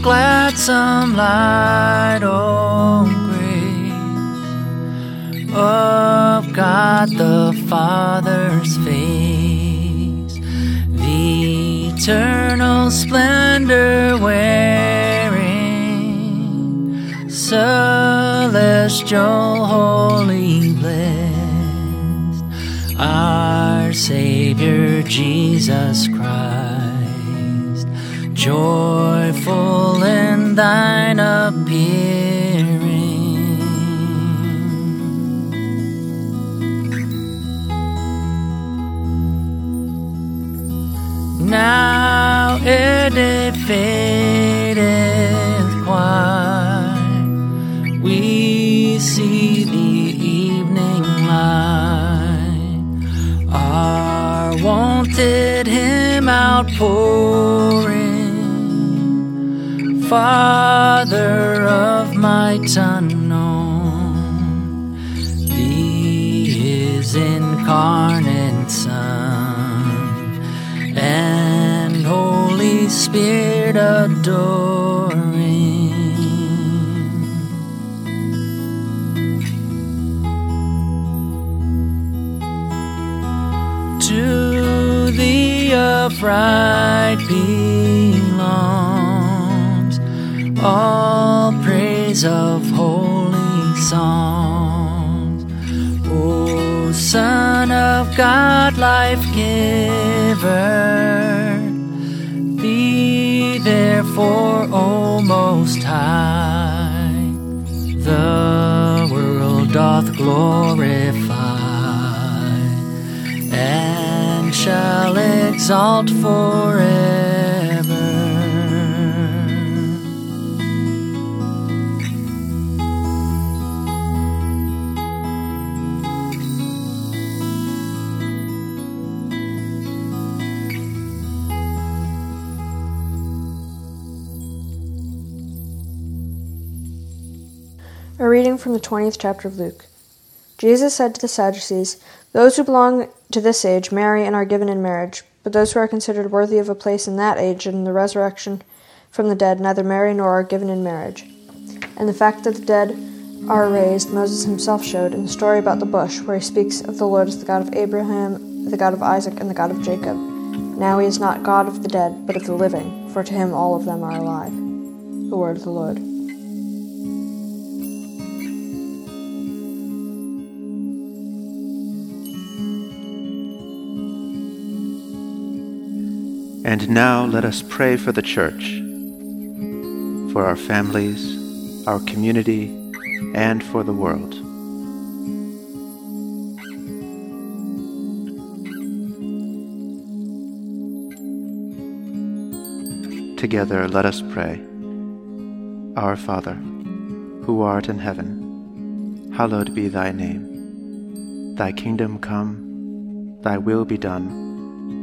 gladsome light, oh, grace of God the Father's face, the eternal splendor wearing, celestial, holy, blessed, our Savior Jesus Christ joyful in thine appearing. Now it fadeth quite, we see the evening light, our wonted hymn outpouring. Father of my unknown, Thee His incarnate Son, and Holy Spirit adoring. To the upright belongs of holy songs. O Son of God, life giver, be therefore, O Most High, the world doth glorify and shall exalt forever. A reading from the 20th chapter of Luke. Jesus said to the Sadducees, Those who belong to this age marry and are given in marriage, but those who are considered worthy of a place in that age and in the resurrection from the dead neither marry nor are given in marriage. And the fact that the dead are raised, Moses himself showed in the story about the bush, where he speaks of the Lord as the God of Abraham, the God of Isaac, and the God of Jacob. Now he is not God of the dead, but of the living, for to him all of them are alive. The word of the Lord. And now let us pray for the church, for our families, our community, and for the world. Together let us pray. Our Father, who art in heaven, hallowed be thy name. Thy kingdom come, thy will be done,